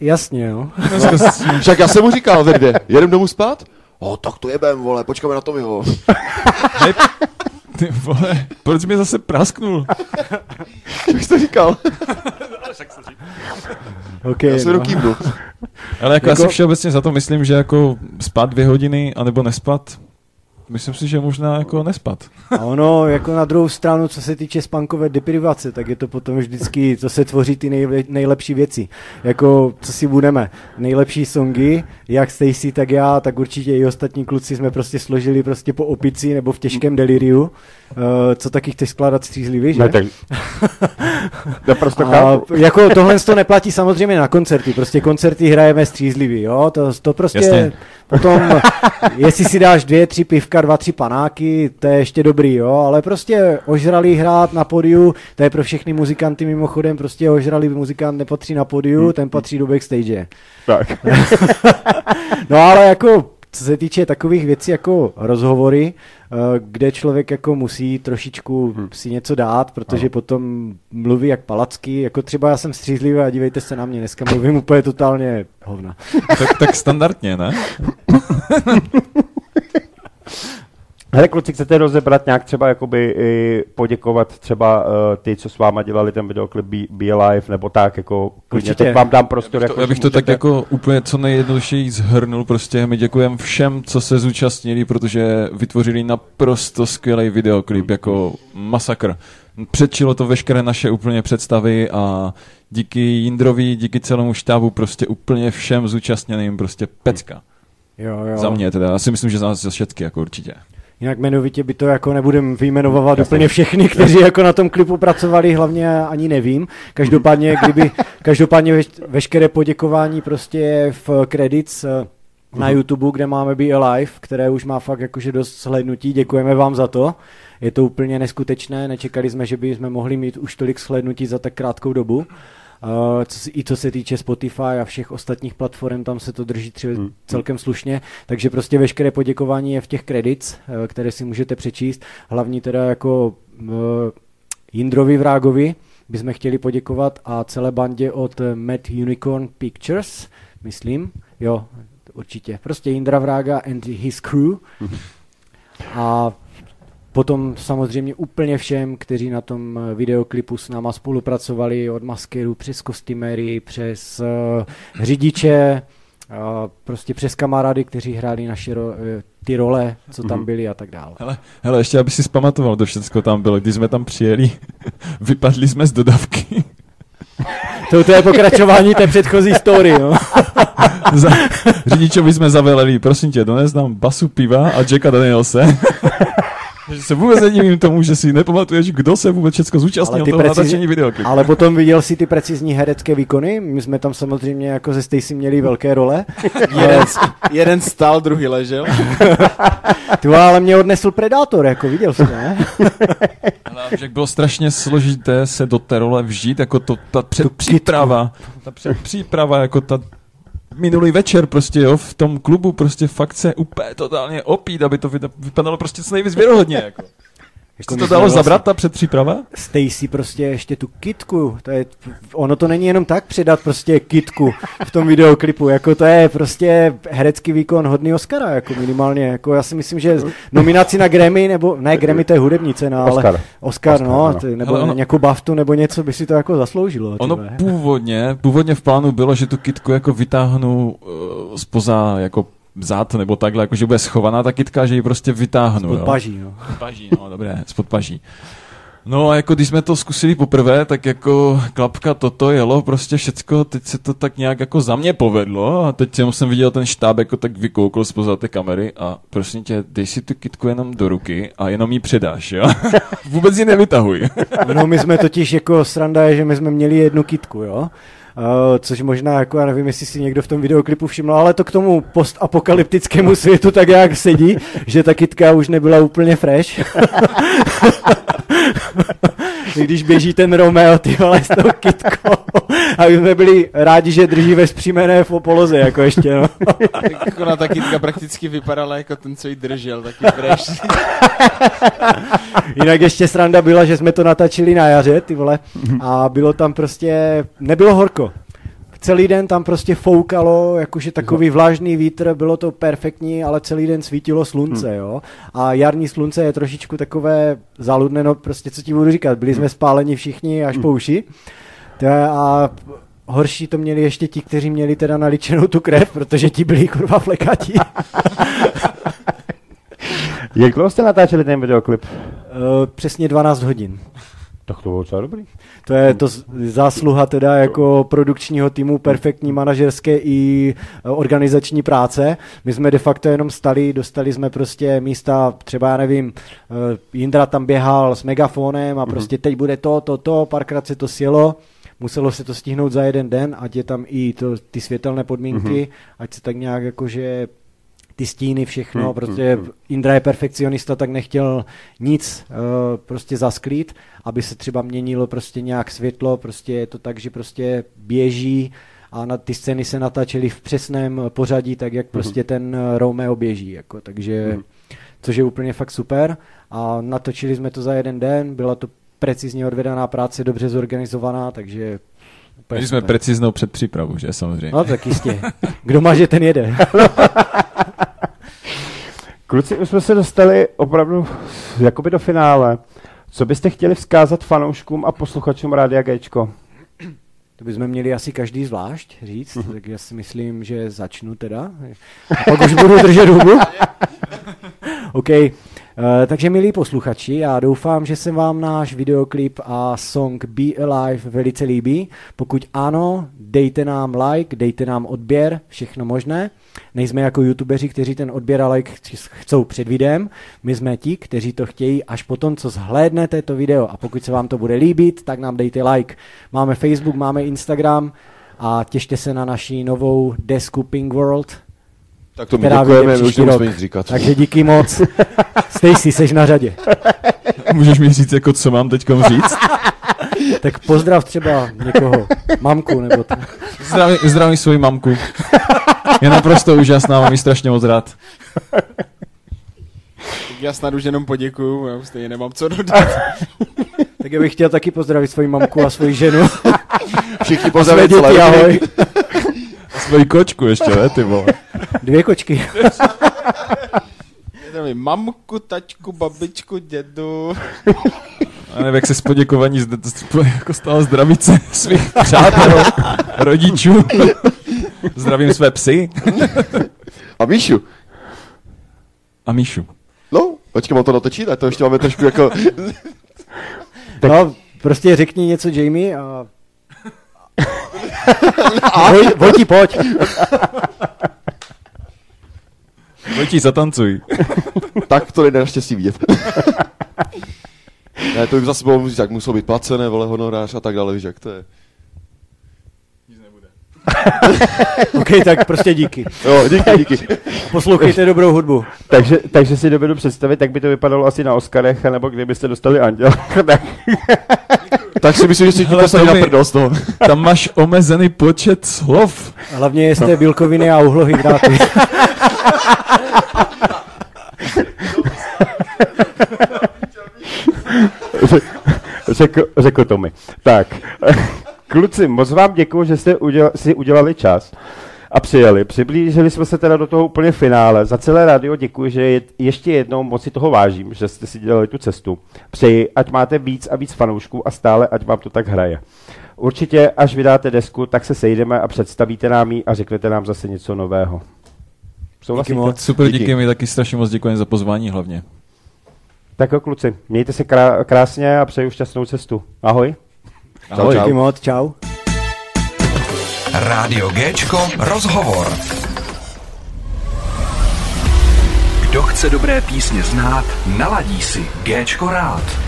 Jasně, jo. s- Však já jsem mu říkal ve dvě, jedem domů spát? O, tak to jebem, vole, počkáme na Tomiho. [LAUGHS] hej, ty vole, proč mě zase prasknul? [LAUGHS] Jak jsi to říkal? Okay, Já jsem jenom kývnu. Ale jako, Jako- asi všeobecně za to myslím, že jako spát dvě hodiny, anebo nespat, myslím si, že možná jako nespat. A ono, jako na druhou stranu, co se týče spankové deprivace, tak je to potom vždycky, to se tvoří ty nejle, nejlepší věci. Jako, co si budeme, nejlepší songy, jak Stacy, tak já, tak určitě i ostatní kluci jsme prostě složili prostě po opici nebo v těžkém deliriu. Uh, co taky chceš skládat střízlivý, že? Ne, tak... [LAUGHS] Naprosto A chápu. jako tohle to neplatí samozřejmě na koncerty, prostě koncerty hrajeme střízlivý, jo, to, to prostě Jasně. Potom, jestli si dáš dvě, tři pivka, dva, tři panáky, to je ještě dobrý, jo, ale prostě ožralý hrát na podiu, to je pro všechny muzikanty mimochodem, prostě ožralý muzikant nepatří na podiu, ten patří do backstage. Tak. [LAUGHS] No ale jako, co se týče takových věcí jako rozhovory, eh, kde člověk jako musí trošičku si něco dát, protože potom mluví jak palacky, jako třeba já jsem střízlivý a dívejte se na mě, dneska mluvím úplně totálně hovna. tak, tak standardně, ne? [LAUGHS] Hele, kluci, chcete rozebrat nějak třeba jakoby i poděkovat třeba uh, ty, co s váma dělali ten videoklip Be, Be Alive, nebo tak, jako klidně, teď vám dám prostor. jako, Já bych to tak můžete- jako úplně co nejjednodušeji zhrnul, prostě my děkujeme všem, co se zúčastnili, protože vytvořili naprosto skvělý videoklip, jako masakr. Předčilo to veškeré naše úplně představy a díky Jindrovi, díky celému štábu, prostě úplně všem zúčastněným, prostě pecka. Jo, jo. Za mě teda, já si myslím, že za nás za všetky, jako určitě. Jinak jmenovitě by to jako nebudem vyjmenovávat úplně všechny, kteří jako na tom klipu pracovali, hlavně ani nevím. Každopádně, [LAUGHS] kdyby, každopádně veš, veškeré poděkování prostě je v credits eh, na YouTube, kde máme Be Alive, které už má fakt jakože dost slednutí. Děkujeme vám za to. Je to úplně neskutečné, nečekali jsme, že by jsme mohli mít už tolik slednutí za tak krátkou dobu. Uh, co, se- I co se týče Spotify a všech ostatních platform, tam se to drží třeba celkem slušně, takže prostě veškeré poděkování je v těch credits, uh, které si můžete přečíst. Hlavní teda jako uh, Jindrovi Vrágovi bychom chtěli poděkovat a celé bandě od eh, Mad Unicorn Pictures, myslím, jo, určitě. Prostě Jindra Vrága and his crew. A Potom samozřejmě úplně všem, kteří na tom eh, videoklipu s náma spolupracovali, od maskerů přes kostymery, přes uh, řidiče, uh, prostě přes kamarády, kteří hráli naše ro- ty role, co tam byly a tak dále. Hele, hele, ještě aby si zpamatoval, to všechno tam bylo, když jsme tam přijeli, [LAUGHS] vypadli jsme z dodavky. To, to je pokračování té předchozí story, no. [LAUGHS] Za, řidičovi jsme zaveleli, prosím tě, dones nám basu piva a Jacka Danielse. [LAUGHS] že se vůbec nedivím tomu, že si nepamatuješ, kdo se vůbec všechno zúčastnil toho natáčení videoklipu. ale potom viděl si ty precizní herecké výkony, my jsme tam samozřejmě jako ze Stacy měli velké role. Jeden, jeden stál, druhý ležel. [LAUGHS] Ty vole, ale mě odnesl Predátor, jako viděl jsi, ne? [LAUGHS] Ale jak bylo strašně složité se do té role vžít, jako to, ta předpříprava, ta předpříprava, jako ta minulý večer prostě, jo, v tom klubu prostě fakt se úplně totálně opít, aby to vypadalo prostě co nejvíc věrohodně, jako. Jako to dalo vlastně- zabrat, ta předpříprava? Stacy prostě ještě tu kitku, to je, ono to není jenom tak předat prostě kitku v tom videoklipu, jako to je prostě herecký výkon hodný Oscara, jako minimálně, jako já si myslím, že nominaci na Grammy, nebo ne Grammy, to je hudební cena, ale Oscar. Oscar, Oscar, no, ano. ty, nebo Hele, ono- nějakou baftu nebo něco by si to jako zasloužilo. Ono vole. původně, původně v plánu bylo, že tu kitku jako vytáhnu uh, spoza jako zad nebo takhle, jako že bude schovaná ta kitka, že ji prostě vytáhnu. Pod jo. paží, no. Spod paží, no dobré, spod paží. No a jako když jsme to zkusili poprvé, tak jako klapka toto jelo, prostě všecko, teď se to tak nějak jako za mě povedlo a teď jenom jsem viděl ten štáb jako tak vykoukl spoza té kamery a prosím tě, dej si tu kitku jenom do ruky a jenom ji předáš, jo? [LAUGHS] Vůbec ji nevytahuj. No my jsme totiž jako sranda je, že my jsme měli jednu kitku, jo. Uh, což možná, jako já nevím, jestli si někdo v tom videoklipu všiml, ale to k tomu postapokalyptickému světu tak jak sedí, že ta kitka už nebyla úplně fresh. [LAUGHS] Když běží ten Romeo, ty vole, s tou kitkou. A my jsme byli rádi, že drží ve zpřímené v poloze, jako ještě, no. Tak jako na ta kytka prakticky vypadala jako ten, co ji držel, taky fresh. Jinak ještě sranda byla, že jsme to natáčeli na jaře, ty vole, a bylo tam prostě, nebylo horko. Celý den tam prostě foukalo, jakože takový vlážný vítr, bylo to perfektní, ale celý den svítilo slunce, jo. A jarní slunce je trošičku takové zaludné, no prostě co ti budu říkat, byli jsme spáleni všichni až po uši. A horší to měli ještě ti, kteří měli teda naličenou tu krev, protože ti byli kurva flekatí. [LAUGHS] Jak dlouho jste natáčeli ten videoklip? Uh, přesně 12 hodin. Tak to bylo docela dobrý. To je to zásluha teda jako produkčního týmu, perfektní manažerské i e, organizační práce. My jsme de facto jenom stali, dostali jsme prostě místa, třeba já nevím, e, Jindra tam běhal s megafonem a prostě teď bude to, to, to, párkrát se to sjelo. Muselo se to stihnout za jeden den, ať je tam i to, ty světelné podmínky, ať se tak nějak jakože ty stíny, všechno, Hmm, prostě hmm, hmm. Indra je perfekcionista, tak nechtěl nic uh, prostě zasklít, aby se třeba měnilo prostě nějak světlo, prostě je to tak, že prostě běží a na ty scény se natáčely v přesném pořadí, tak jak prostě ten eh, Romeo běží, jako, takže, Mhm. což je úplně fakt super a natočili jsme to za jeden den, byla to precizně odvedaná práce, dobře zorganizovaná, takže úplně Měli jsme preciznou předpřípravu, že samozřejmě. No tak jistě. [LAUGHS] Kdo má, že ten jede. [LAUGHS] Kluci, už jsme se dostali opravdu jakoby do finále. Co byste chtěli vzkázat fanouškům a posluchačům Rádia Gčko? To bychom měli asi každý zvlášť říct, tak já si myslím, že začnu teda. A pak už budu držet hubu. [LAUGHS] OK. Uh, takže milí posluchači, já doufám, že se vám náš videoklip a song Be Alive velice líbí. Pokud ano, dejte nám like, dejte nám odběr, všechno možné. Nejsme jako youtubeři, kteří ten odběr a like ch- chcou před videem. My jsme ti, kteří to chtějí až potom, co zhlédnete to video. A pokud se vám to bude líbit, tak nám dejte like. Máme Facebook, máme Instagram a těšte se na naší novou desku Pink World, Tak to my vyjde děkujeme, my už nemusíme nic říkat. Takže díky moc. [LAUGHS] Stacy, seš na řadě. [LAUGHS] Můžeš mi říct, jako co mám teď říct? [LAUGHS] Tak pozdrav třeba někoho, mamku nebo to. Zdravím, zdravím svoji mamku. Je naprosto úžasná, mám ji strašně moc rád. Tak já snad už jenom poděkuju, já už stejně nemám co dodat. Tak já bych chtěl taky pozdravit svoji mamku a svoji ženu. Všichni své celé děti, ahoj. Svoji kočku ještě, ne, ty vole. Dvě kočky. [LAUGHS] Mám mamku, tačku, babičku, dědu. [LAUGHS] A nevím, jak se z poděkování zde, jako stala zdravice svých přátel, rodičů. Zdravím své psy A Míšu, a Míšu. no, počkej, mám to natočit, a to ještě máme trošku jako... Tak- [LAUGHS] No, prostě řekni něco Jamie a... Voj, Vojti, pojď. Vojtí, zatancuj. tak to nejde naštěstí vidět. ne, to by zase bylo, jak muselo být placené, vole, honorář a tak dále, víš, jak to je. [LAUGHS] OK, tak prostě díky. Jo, díky, díky. Poslouchejte dobrou hudbu. Takže, takže si dovedu představit, jak by to vypadalo asi na Oscarech, nebo kdybyste dostali Anděl. Tak, si myslím, že si Hele, to na prdel z toho. Tam máš omezený počet slov. Hlavně jeste bílkoviny a uhlohydráty. [LAUGHS] řekl, řekl to mi. Tak, [LAUGHS] kluci, moc vám děkuji, že jste uděla, si udělali čas a přijeli. Přiblížili jsme se teda do toho úplně finále. Za celé rádio děkuji, že je, ještě jednou moc si toho vážím, že jste si dělali tu cestu. Přeji, ať máte víc a víc fanoušků a stále, ať vám to tak hraje. Určitě, až vydáte desku, tak se sejdeme a představíte nám ji a řeknete nám zase něco nového. Souhlasíte? moc. Super, díky, Díky. díky mi taky strašně moc děkuji za pozvání hlavně. Tak jo, kluci, mějte se krá- krásně a přeju šťastnou cestu. Ahoj. Čau, čau. Díky moc, čau. Rádio Géčko rozhovor. Kdo chce dobré písně znát, naladí si Géčko rád.